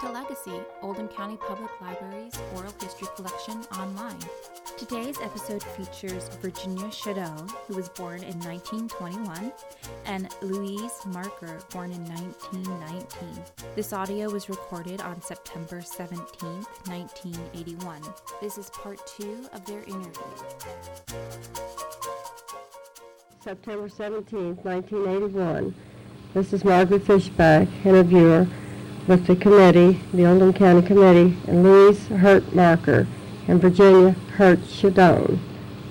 to Legacy, Oldham County Public Library's oral history collection online. Today's episode features Virginia Shadow, who was born in 1921, and Louise Marker, born in 1919. This audio was recorded on September 17, 1981. This is part two of their interview. September 17, 1981. This is Margaret Fishback, interviewer with the committee, the Oldham County Committee, and Louise Hurt Marker and Virginia Hurt Shadone.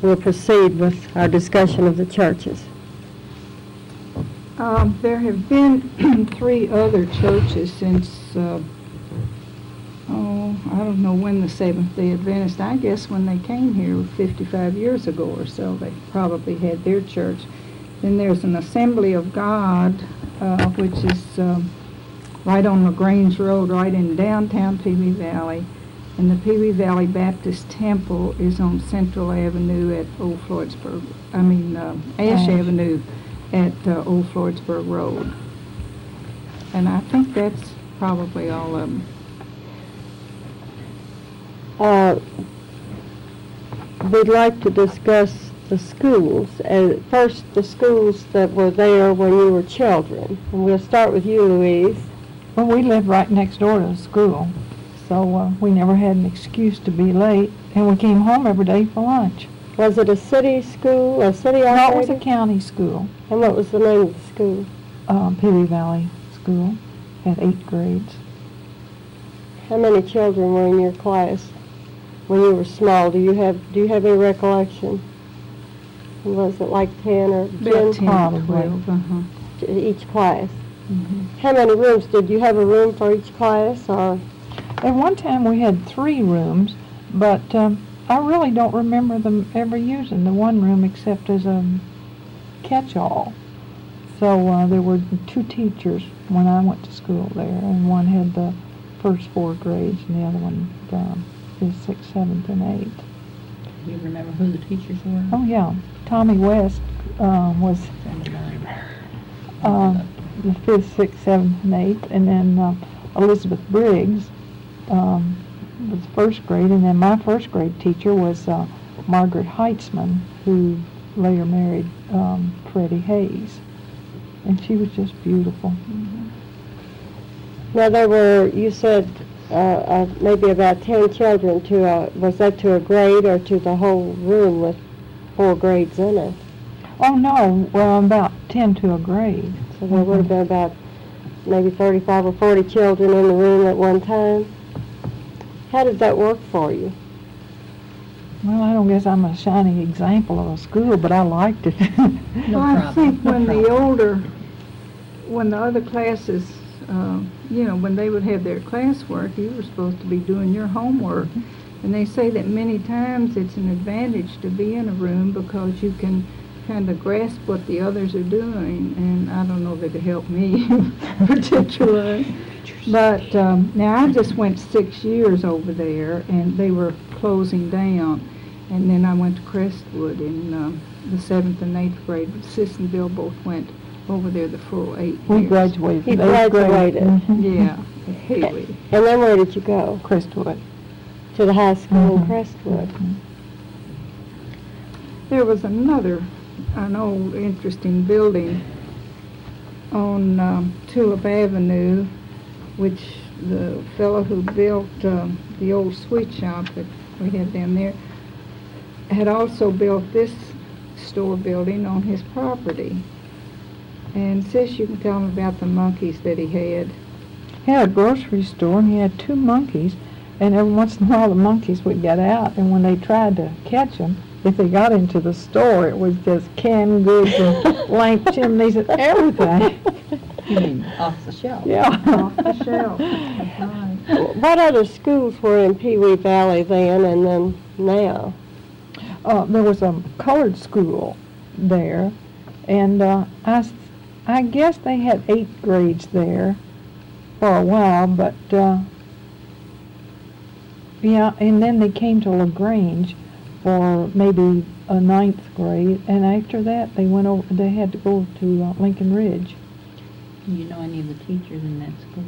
We'll proceed with our discussion of the churches. Um, there have been three other churches since, uh, oh, I don't know when the Seventh-day Adventist, I guess when they came here 55 years ago or so, they probably had their church. Then there's an Assembly of God, uh, which is um, right on LaGrange Road, right in downtown Pewee Valley. And the Pewee Valley Baptist Temple is on Central Avenue at Old Floydsburg, I mean, uh, Ash Ash. Avenue at uh, Old Floydsburg Road. And I think that's probably all of them. Uh, We'd like to discuss the schools. Uh, First, the schools that were there when you were children. And we'll start with you, Louise. Well, we lived right next door to the school, so uh, we never had an excuse to be late, and we came home every day for lunch. Was it a city school, a city No, it was a county school, And what was the name of the school? um, Pee Valley School, had eight grades. How many children were in your class when you were small? Do you have, do you have any recollection? Was it like 10 or About 10 10 Probably. 12, uh-huh. to each class? Mhm. How many rooms? Did you have a room for each class or? At one time, we had three rooms, but um, I really don't remember them ever using the one room except as a catch-all. So uh, there were two teachers when I went to school there, and one had the first four grades, and the other one um, is sixth, seventh, and eighth. Do you remember who the teachers were? Oh yeah, Tommy West uh, was uh, the fifth, sixth, seventh, and eighth, and then uh, Elizabeth Briggs um, was first grade, and then my first grade teacher was uh, Margaret Heitzman, who later married um, Freddie Hayes, and she was just beautiful. Now there were, you said, uh, uh, maybe about 10 children to a, was that to a grade or to the whole room with four grades in it? Oh no, well about ten to a grade. So there would have been about maybe 35 or 40 children in the room at one time. How did that work for you? Well, I don't guess I'm a shining example of a school, but I liked it. Well, I problem, think no when the older, when the other classes, uh, you know, when they would have their classwork, you were supposed to be doing your homework. And they say that many times it's an advantage to be in a room because you can kind of grasp what the others are doing. And I don't know that it helped me particularly. But um, now I just went six years over there, and they were closing down. And then I went to Crestwood in um, the seventh and eighth grade. Sis and Bill both went over there the full eight We years. graduated. He from eighth grade. graduated. Mhm. Yeah, at Pewee. And then where did you go? Crestwood. To the high school in Mhm. Crestwood? There was another, an old interesting building on um, Tulip Avenue, which the fellow who built um, the old sweet shop that we had down there had also built this store building on his property. And sis, you can tell him about the monkeys that he had. He had a grocery store and he had two monkeys, and every once in a while the monkeys would get out, and when they tried to catch them, if they got into the store, it was just canned goods and lamp chimneys and everything. You mean off the shelf? Yeah. Off the shelf. What other schools were in Pewee Valley then and then now? Uh, there was a colored school there, and uh, I, s- I guess they had eight grades there for a while, but uh, yeah, and then they came to Lagrange for maybe a ninth grade, and after that they went over. They had to go to uh, Lincoln Ridge. Do you know any of the teachers in that school?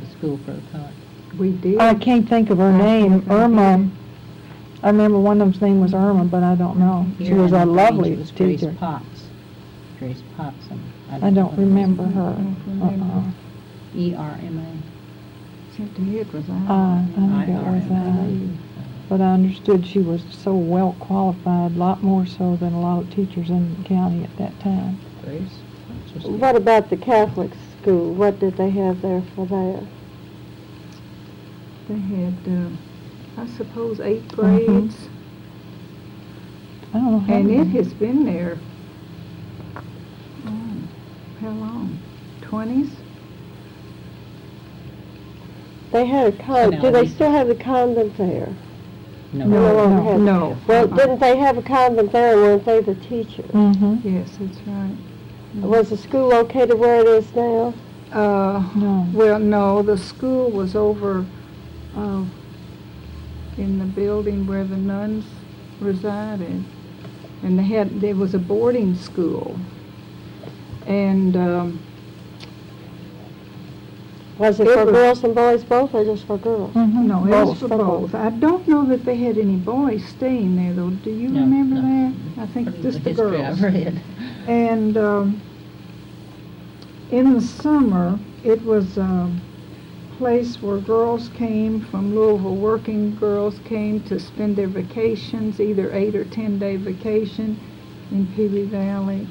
The school for the cot. We did. I can't think of her I name, can't Irma. I remember one of them's name was Irma, but I don't know. She Here was in a lovely range, it was Grace teacher. Potts. Grace Potts. and I don't know remember I her. don't remember. Uh-uh. E R M Seemed it was Uh, I. I think it was that. But I understood she was so well qualified, a lot more so than a lot of teachers in the county at that time. Grace. What about the Catholic school? What did they have there for that? They had, uh, I suppose, eight grades. I don't know how. And it has been there, oh, how long? Twenties? They had a con, do they still have the convent there? No. No longer no, No. Well, uh-uh. didn't they have a convent there and weren't they the teachers? Mhm. Yes, that's right. Was the school located where it is now? Uh, No. well, no, the school was over, uh, in the building where the nuns resided. And they had, there was a boarding school. And, um, Was it It for was- girls and boys both or just for girls? Mhm. no, it was Both, for for both. I don't know that they had any boys staying there, though. Do you No, remember no. that? I think From just the history girls. I've read. And um, in the summer, it was a place where girls came from Louisville, working girls came to spend their vacations, either eight or 10-day vacation in Pewee Valley.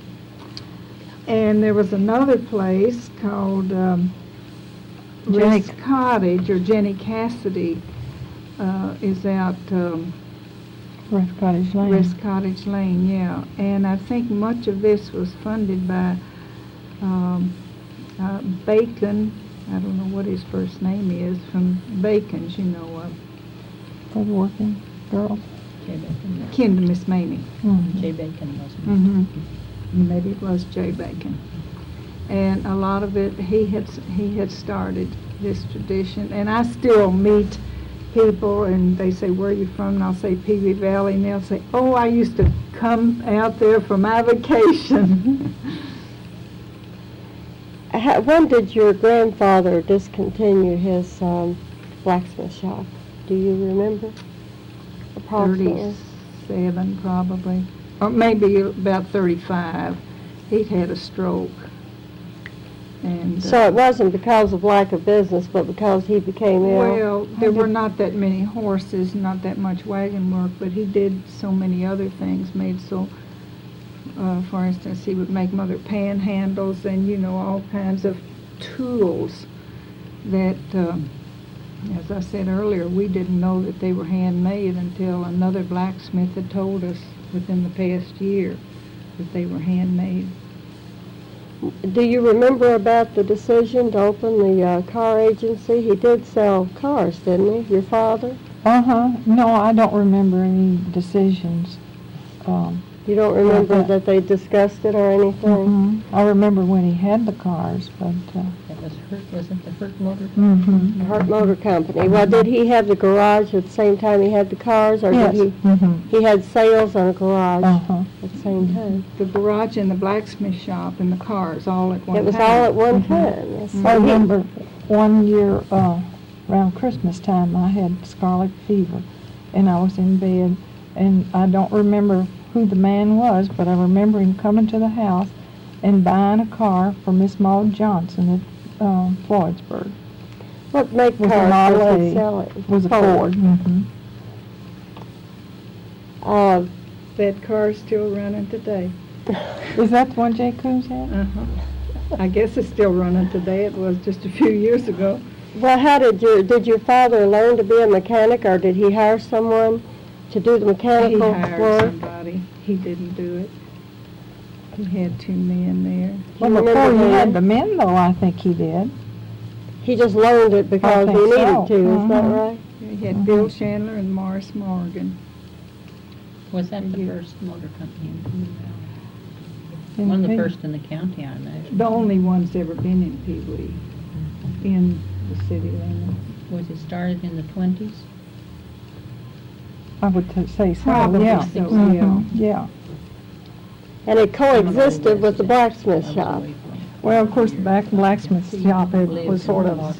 And there was another place called um, Jenny- Risk Cottage, or Jenny Cassidy uh, is out um, West Cottage Lane. West Cottage Lane, yeah. And I think much of this was funded by um, uh, Bacon, I don't know what his first name is, from Bacon's, you know, uh, For the working girls. Jay Bacon. kin to Miss Mamie. Mhm. Jay Bacon wasn't. Mm-hmm. Maybe it was Jay Bacon. And a lot of it, he had, he had started this tradition. And I still meet people and they say, where are you from? And I'll say Pewee Valley and they'll say, oh, I used to come out there for my vacation. Ha- When did your grandfather discontinue his um, blacksmith shop? Do you remember? Approximately. Thirty-seven probably, or maybe about thirty-five. He'd had a stroke. And, uh, So it wasn't because of lack of business, but because he became ill? Well, there were not that many horses, not that much wagon work, but he did so many other things, made so, uh, for instance, he would make mother panhandles and, you know, all kinds of tools that, um, as I said earlier, we didn't know that they were handmade until another blacksmith had told us within the past year that they were handmade. Do you remember about the decision to open the uh, car agency? He did sell cars, didn't he, your father? Uh-huh. No, I don't remember any decisions. Um, You don't remember Uh-huh. that they discussed it or anything? mhm. I remember when he had the cars, but, uh, That was Hurt, wasn't the Hurt Motor? mhm. The Hart Motor Company. Well, did he have the garage at the same time he had the cars, or Yes. did he? mhm. He had sales on a garage Uh-huh. at the same time. The garage and the blacksmith shop and the cars all at one time. It was all at one Mhm. time. Yes. I So he- remember one year, uh, around Christmas time, I had scarlet fever, and I was in bed, and I don't remember who the man was, but I remember him coming to the house and buying a car for Miss Maud Johnson at, um, Floydsburg. What make Was a cars Model was he A. selling? It was a Ford. hmm Uh, That car's still running today. Is that the one Jay Coombs had? Uh-huh. I guess it's still running today. It was just a few years ago. well, how did your, did your father learn to be a mechanic, or did he hire someone to do the He mechanical hired work? somebody. He didn't do it. He had two men there. Well, you before remember he had the men, though, I think he did. He just learned it because he think needed so. to, is that Mhm. right? He had Mhm. Bill Chandler and Morris Morgan. Was that the first motor company in Pewee Valley? In One of the Pee- first in the county, I imagine. The only one's ever been in Pee Wee, in the city limits. Was it started in the twenties? I would t- say so, Probably yeah. so, Mhm, yeah. And it coexisted with the blacksmith shop. Well, of course, the back blacksmith shop, it was sort of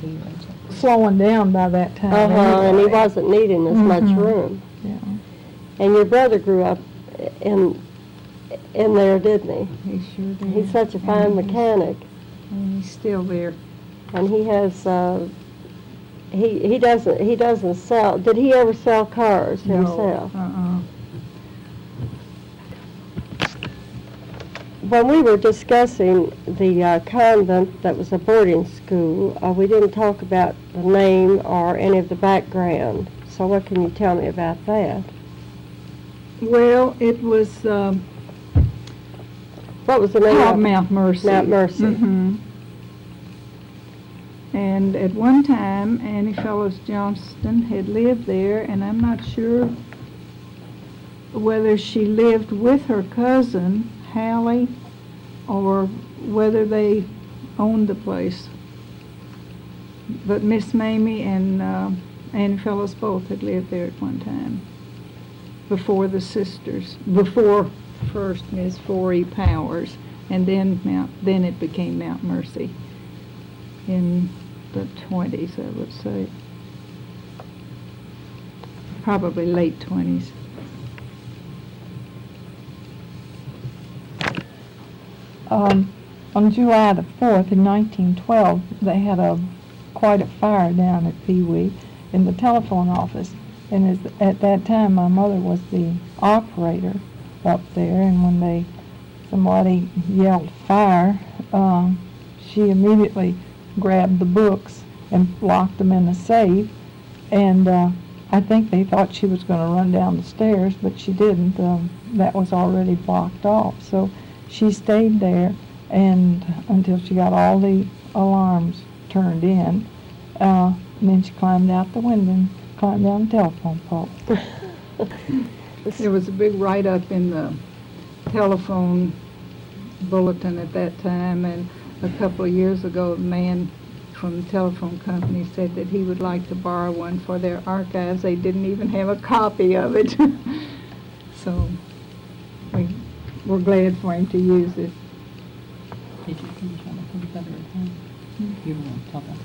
slowing down by that time. Uh-huh, and he anyway. wasn't needing as much Mhm. room. Yeah. And your brother grew up in, in there, didn't he? He sure did. He's such a fine And he's- mechanic, And he's still there. and he has, uh, he, he doesn't, he doesn't sell, did he ever sell cars himself? No, uh-uh. When we were discussing the uh, convent that was a boarding school, uh, we didn't talk about the name or any of the background. So what can you tell me about that? Well, it was, um, What was the name called of? Mount Mercy. Mount Mercy. Mhm. And at one time, Annie Fellows Johnston had lived there, and I'm not sure whether she lived with her cousin, Hallie, or whether they owned the place. But Miss Mamie and uh, Annie Fellows both had lived there at one time, before the sisters, before first Miss Forey Powers, and then Mount, then it became Mount Mercy in the twenties, I would say. Probably late twenties. Um, on July the 4th in 1912, they had a quite a fire down at Pewee in the telephone office. And as, at that time, my mother was the operator up there, and when they somebody yelled fire, um, she immediately grabbed the books and locked them in the safe. And uh, I think they thought she was going to run down the stairs, but she didn't. Um, that was already blocked off. So she stayed there and until she got all the alarms turned in. Uh, and then she climbed out the window and climbed down the telephone pole. There was a big write-up in the telephone bulletin at that time, and a couple of years ago, a man from the telephone company said that he would like to borrow one for their archives. They didn't even have a copy of it. So were glad for him to use it. Did you finish on the Confederate home? You want to talk about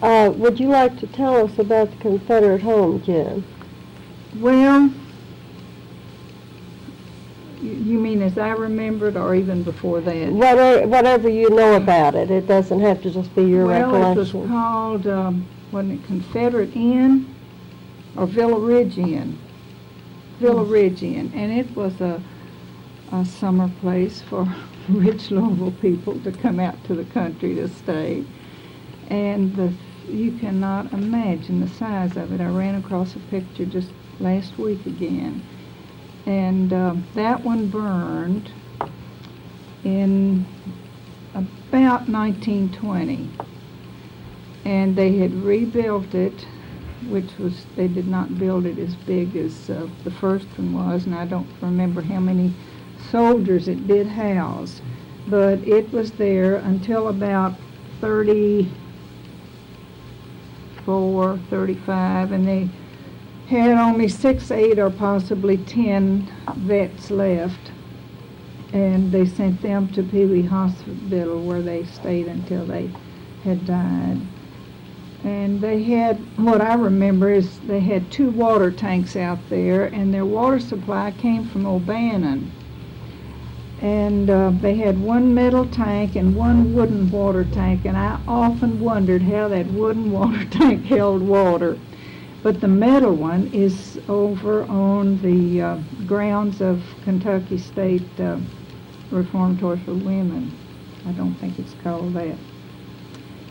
the Uh, would you like to tell us about the Confederate home, Jen? Well, you you mean as I remembered, or even before that? Whatever, whatever you know about it, it doesn't have to just be your Well, it was recollection. called, um, wasn't it Confederate Inn or Villa Ridge Inn? Villa Ridge Inn, and it was a, a summer place for rich Louisville people to come out to the country to stay. And the, you cannot imagine the size of it. I ran across a picture just last week again. And um, that one burned in about 1920 and they had rebuilt it, which was, they did not build it as big as uh, the first one was, and I don't remember how many soldiers it did house, but it was there until about 34, 35, and they had only six, eight, or possibly 10 vets left. And they sent them to Pewee Hospital where they stayed until they had died. And they had, what I remember is they had two water tanks out there, and their water supply came from O'Bannon. And uh, they had one metal tank and one wooden water tank, and I often wondered how that wooden water tank held water. But the metal one is over on the uh, grounds of Kentucky State uh, Reformatory for Women. I don't think it's called that.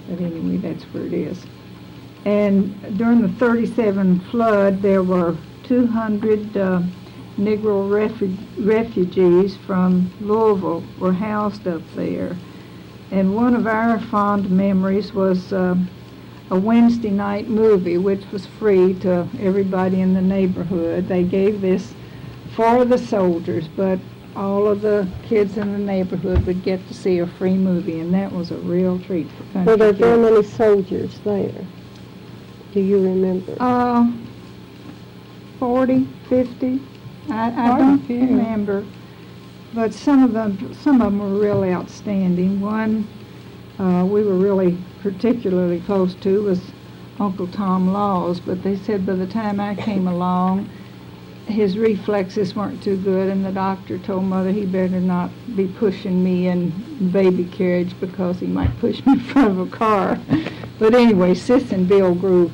But anyway, that's where it is. And during the 37 flood, there were 200 uh, Negro refu- refugees from Louisville were housed up there. And one of our fond memories was uh, a Wednesday night movie, which was free to everybody in the neighborhood. They gave this for the soldiers, but all of the kids in the neighborhood would get to see a free movie, and that was a real treat for country Were there very many soldiers there? Do you remember? Uh, 40, 50, I, I don't few. remember. But some of them, some of them were really outstanding. One uh, we were really particularly close to was Uncle Tom Laws, but they said by the time I came along, his reflexes weren't too good, and the doctor told mother he better not be pushing me in baby carriage because he might push me in front of a car. But anyway, Sis and Bill grew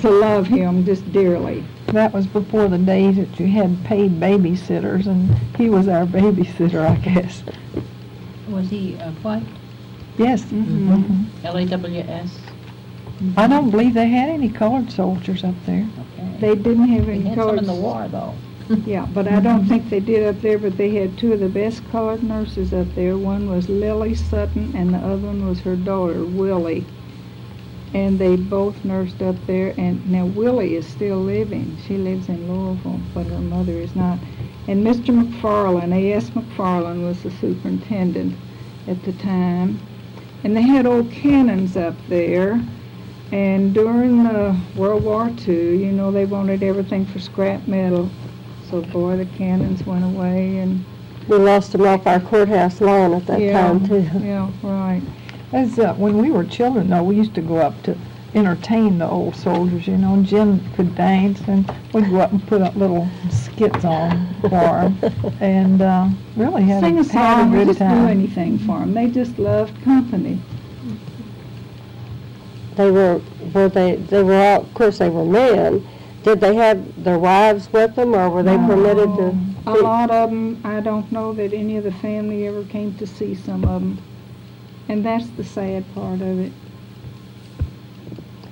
to love him just dearly. That was before the days that you had paid babysitters, and he was our babysitter, I guess. Was he uh, white? Yes. Mhm. Mhm. L-A-W-S? I don't believe they had any colored soldiers up there. Okay. They didn't have We any had some in the war, though. Yeah, but I don't think they did up there, but they had two of the best colored nurses up there. One was Lily Sutton and the other one was her daughter, Willie. And they both nursed up there and now Willie is still living. She lives in Louisville, but her mother is not. And Mr. McFarland, A.S. McFarland was the superintendent at the time. And they had old cannons up there. And during uh, World War II, you know, they wanted everything for scrap metal. So boy, the cannons went away and, We lost them off our courthouse lawn at that Yeah. time, too. yeah, right. As, uh, when we were children, though, we used to go up to entertain the old soldiers, you know. Jim could dance, and we'd go up and put up little skits on for 'em, and uh, really had, Sing a a, had song, a or good just do anything for them. They just loved company. They were, were they, they were all, of course, they were men. Did they have their wives with them, or were they permitted to? A lot of them, I don't know that any of the family ever came to see some of them. And that's the sad part of it.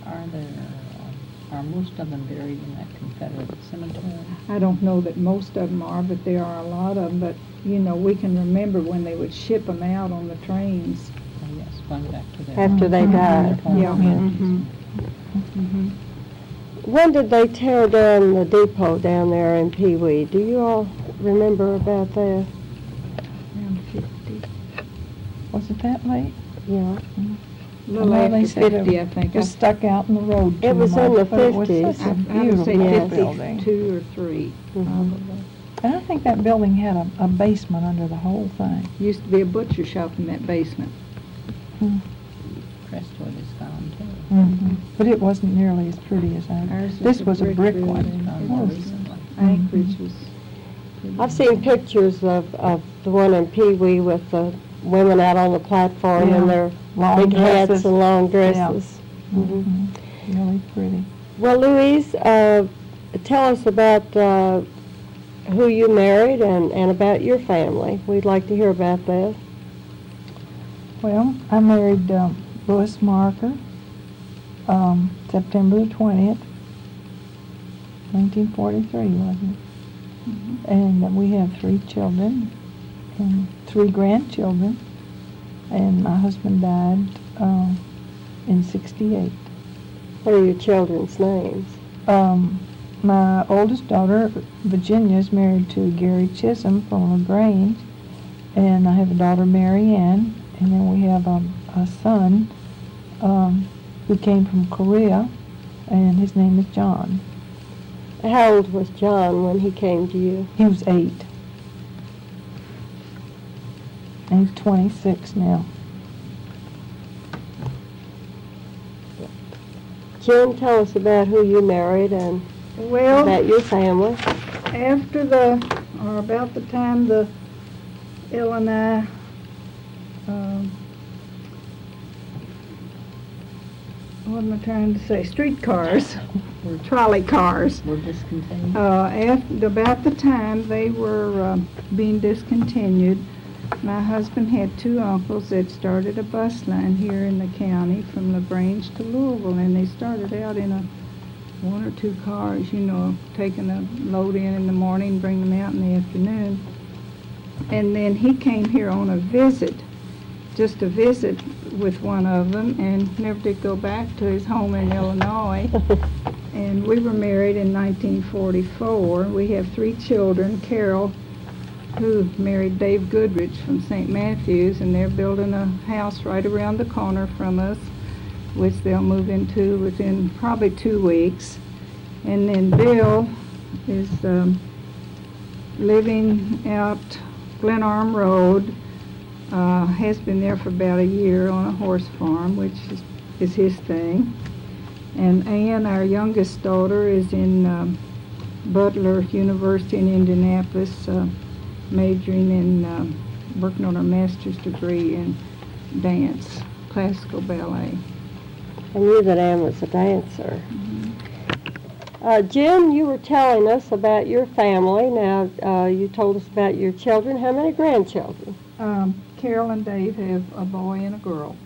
Are there, uh, are most of them buried in that Confederate cemetery? I don't know that most of them are, but there are a lot of them. But, you know, we can remember when they would ship them out on the trains. Oh, yes, going back to their. After they Mhm. died. home Yeah. communities. mhm. Mhm. When did they tear down the depot down there in Pewee? Do you all remember about that? Around 50. Was it that late? Yeah. A little know they after said it 50, I think. It was stuck out in the road too It was in much, the but it was 50s. such I a I would say Yes. building. 52 or 3, Mhm. probably. And I think that building had a, a basement under the whole thing. Used to be a butcher shop in that basement. Crestwood is gone too. Mhm. But it wasn't nearly as pretty as I. Ours This was a brick building. one. Gone It more was recently. Anchorage was. I've seen pictures of, of the one in Pewee with the women out on the platform Yeah. in their Long big hats dresses. and long dresses. Mhm. Mhm. Really pretty. Well, Louise, uh, tell us about uh, who you married and, and about your family. We'd like to hear about that. Well, I married um, Louis Marker, um, September the twentieth, nineteen forty-three, wasn't it? And uh, we have three children and three grandchildren. And my husband died um, in sixty-eight. What are your children's names? Um, my oldest daughter, Virginia, is married to Gary Chisholm from LaGrange, and I have a daughter, Mary Ann, and then we have a, a son um, who came from Korea, and his name is John. How old was John when he came to you? He was eight, and he's 26 now. Jen, tell us about who you married and Well, about your family. after the, or about the time the Illinois, um, what am I trying to say, streetcars, or trolley cars. Were discontinued? Uh, after, about the time they were um, being discontinued, my husband had two uncles that started a bus line here in the county from LaGrange to Louisville, and they started out in a one or two cars, you know, taking a load in in the morning, bring them out in the afternoon. And then he came here on a visit, just a visit with one of them, and never did go back to his home in Illinois. And we were married in 1944. We have three children. Carol, who married Dave Goodrich from St. Matthews, and they're building a house right around the corner from us, which they'll move into within probably two weeks. And then Bill is um, living out Glen Arm Road, uh, has been there for about a year on a horse farm, which is, is his thing. And Ann, our youngest daughter, is in um, Butler University in Indianapolis, uh, majoring in, um, working on her master's degree in dance, classical ballet. I knew that Ann was a dancer. Uh, Jim, you were telling us about your family. Now, uh, you told us about your children. How many grandchildren? Um, Carol and Dave have a boy and a girl.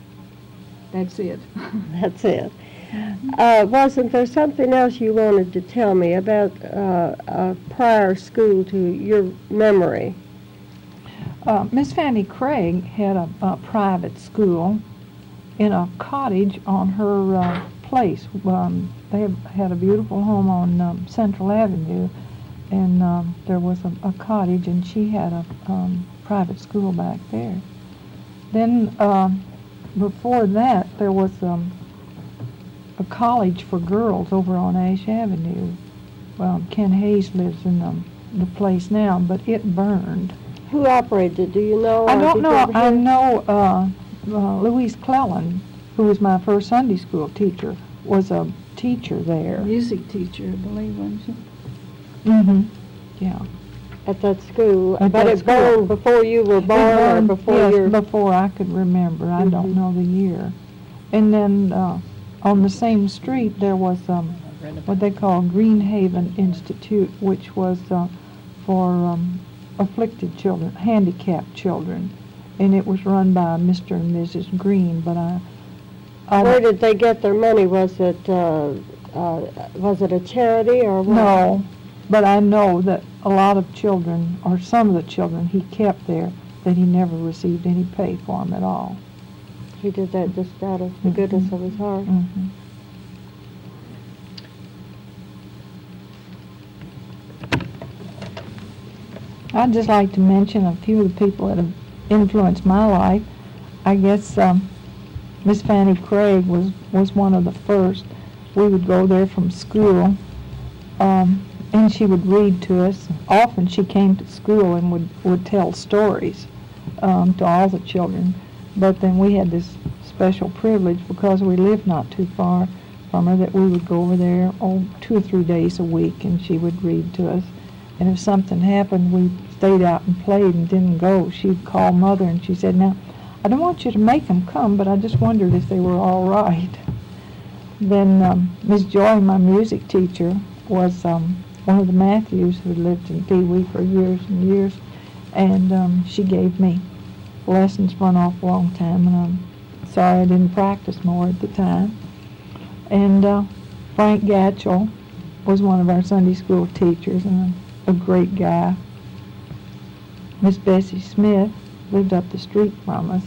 That's it. That's it. Uh, wasn't there something else you wanted to tell me about uh, a prior school to your memory? Uh, Miss Fanny Craig had a, a private school in a cottage on her uh, place. Um, they had a beautiful home on um, Central Avenue, and um, there was a, a cottage, and she had a um, private school back there. Then um, before that, there was um, a college for girls over on Ash Avenue. Well, Ken Hayes lives in the, the place now, but it burned. Who operated it? Do you know? I don't know. I know uh, uh, Louise Clellan, who was my first Sunday school teacher, was a teacher there. Music teacher, I believe, wasn't she? Mm-hmm. Yeah. At that school. At but that it school. burned before you were born It burned, or before yes, your... before I could remember. I Mhm. don't know the year. And then uh, on the same street there was um, what they call Greenhaven Institute, which was uh, for um, afflicted children, handicapped children, and it was run by Mr. and Mrs. Green. But I, I Where did they get their money? Was it, uh, uh, was it a charity or what? No, but I know that a lot of children, or some of the children he kept there, that he never received any pay for them at all. He did that just out of the goodness of his heart. Mhm. I'd just like to mention a few of the people that have influenced my life. I guess um, Miss Fanny Craig was, was one of the first. We would go there from school, um, and she would read to us. Often she came to school and would, would tell stories um, to all the children. But then we had this special privilege because we lived not too far from her that we would go over there oh, two or three days a week and she would read to us. And if something happened, we stayed out and played and didn't go. She'd call mother and she said, now, I don't want you to make them come, but I just wondered if they were all right. Then um, Miss Joy, my music teacher, was um, one of the Matthews who lived in Pewee for years and years. And um, she gave me lessons for an awful long time, and I'm sorry I didn't practice more at the time. And uh, Frank Gatchell was one of our Sunday school teachers, and a, a great guy. Miss Bessie Smith lived up the street from us.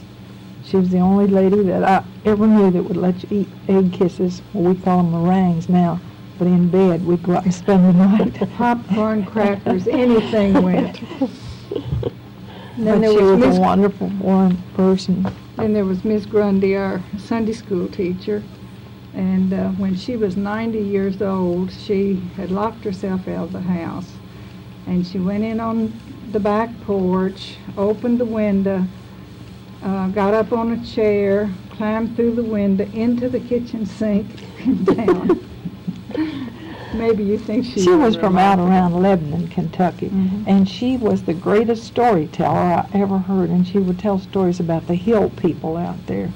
She was the only lady that I ever knew that would let you eat egg kisses. Well, we call them meringues now, but in bed we'd go out and spend the night. Popcorn, crackers, anything went. And then But there she was Miss a wonderful, warm person. Then there was Miss Grundy, our Sunday school teacher. And uh, when she was 90 years old, she had locked herself out of the house. And she went in on the back porch, opened the window, uh, got up on a chair, climbed through the window into the kitchen sink and down. Maybe you think she She was from out around Lebanon, Kentucky, Mhm. and she was the greatest storyteller I ever heard, and she would tell stories about the hill people out there.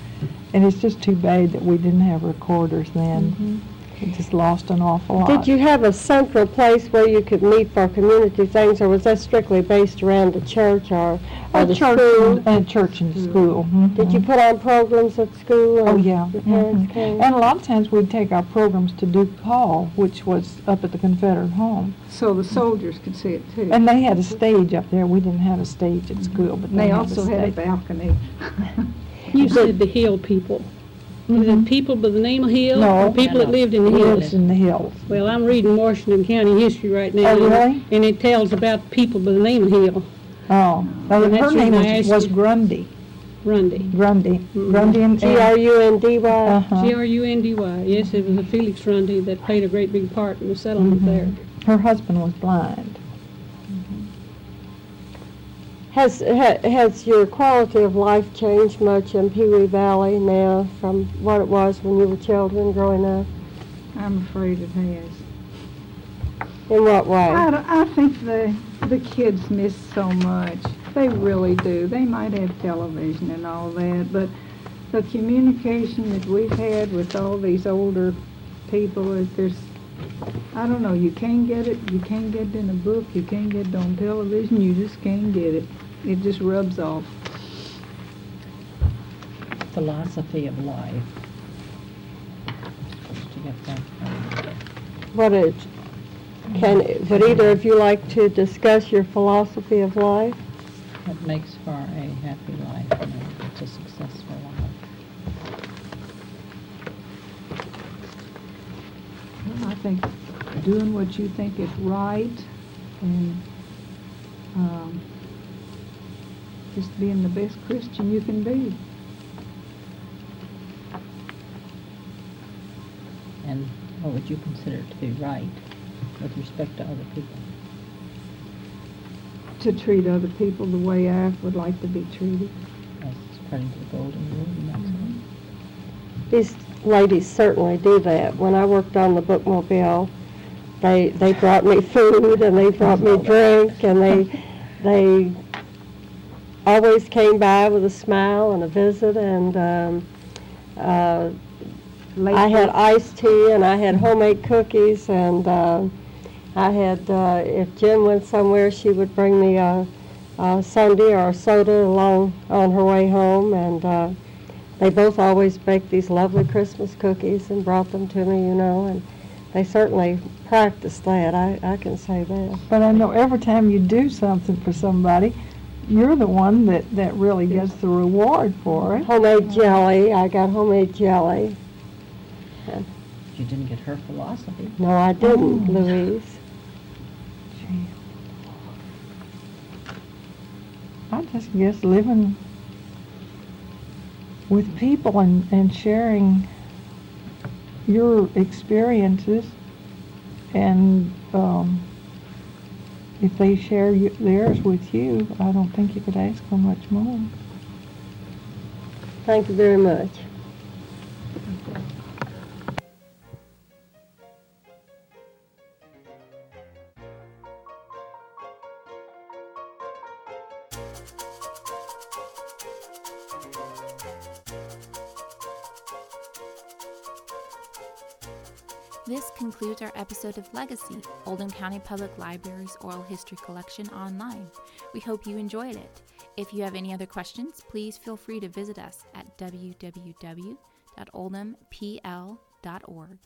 And it's just too bad that we didn't have recorders then. We just lost an awful lot. Did you have a central place where you could meet for community things, or was that strictly based around the church or, or A the church school? and, and church and school. Did you put on programs at school? Oh, yeah. Your parents mhm. And a lot of times we'd take our programs to Duke Hall, which was up at the Confederate home. So the soldiers could see it too. And they had a stage up there. We didn't have a stage at school, but And they, they had also a had a balcony. You said the hill people. Is Mhm. it people by the name of Hill? No. Or people that lived in the Lives hills? in the hills. Well, I'm reading Washington County history right now. Oh, really? And it tells about people by the name of Hill, Oh, well, And her that's name the reason I was, asked was you. Grundy. Grundy. Grundy. Mhm. Grundy and. G-R-U-N-D-Y? Uh-huh. G-R-U-N-D-Y. Yes, it was a Felix Grundy that played a great big part in the settlement Mhm. there. Her husband was blind. Has, ha- has your quality of life changed much in Pewee Valley now from what it was when you were children growing up? I'm afraid it has. In what way? I, I think the, the kids miss so much. They really do. They might have television and all that, but the communication that we've had with all these older people, is there's, I don't know, you can't get it, you can't get it in a book, you can't get it on television, you just can't get it. It just rubs off. Philosophy of life. Supposed to get that from What is, can, would either of you like to discuss your philosophy of life? what makes for a happy life and a- it's a successful life. Well, I think doing what you think is right and um, just being the best Christian you can be. And what would you consider to be right with respect to other people? To treat other people the way I would like to be treated. As according to the golden rule, and that's it. These ladies certainly do that. When I worked on the bookmobile, they, they brought me food and they brought me drink and they, they always came by with a smile and a visit and, um, uh, I had iced tea and I had homemade cookies and, uh, I had, uh, if Jen went somewhere, she would bring me a, a sundae or a soda along on her way home and, uh, they both always baked these lovely Christmas cookies and brought them to me, you know, and they certainly practiced that. I, I can say that. But I know every time you do something for somebody, you're the one that, that really gets the reward for it. Homemade jelly. I got homemade jelly. You didn't get her philosophy. No, I didn't, Oh. Louise. Gee. I just guess living with people and, and sharing your experiences and um, if they share theirs with you, I don't think you could ask for much more. Thank you very much. Our episode of Legacy, Oldham County Public Library's oral history collection online. We hope you enjoyed it. If you have any other questions, please feel free to visit us at www.oldhampl.org.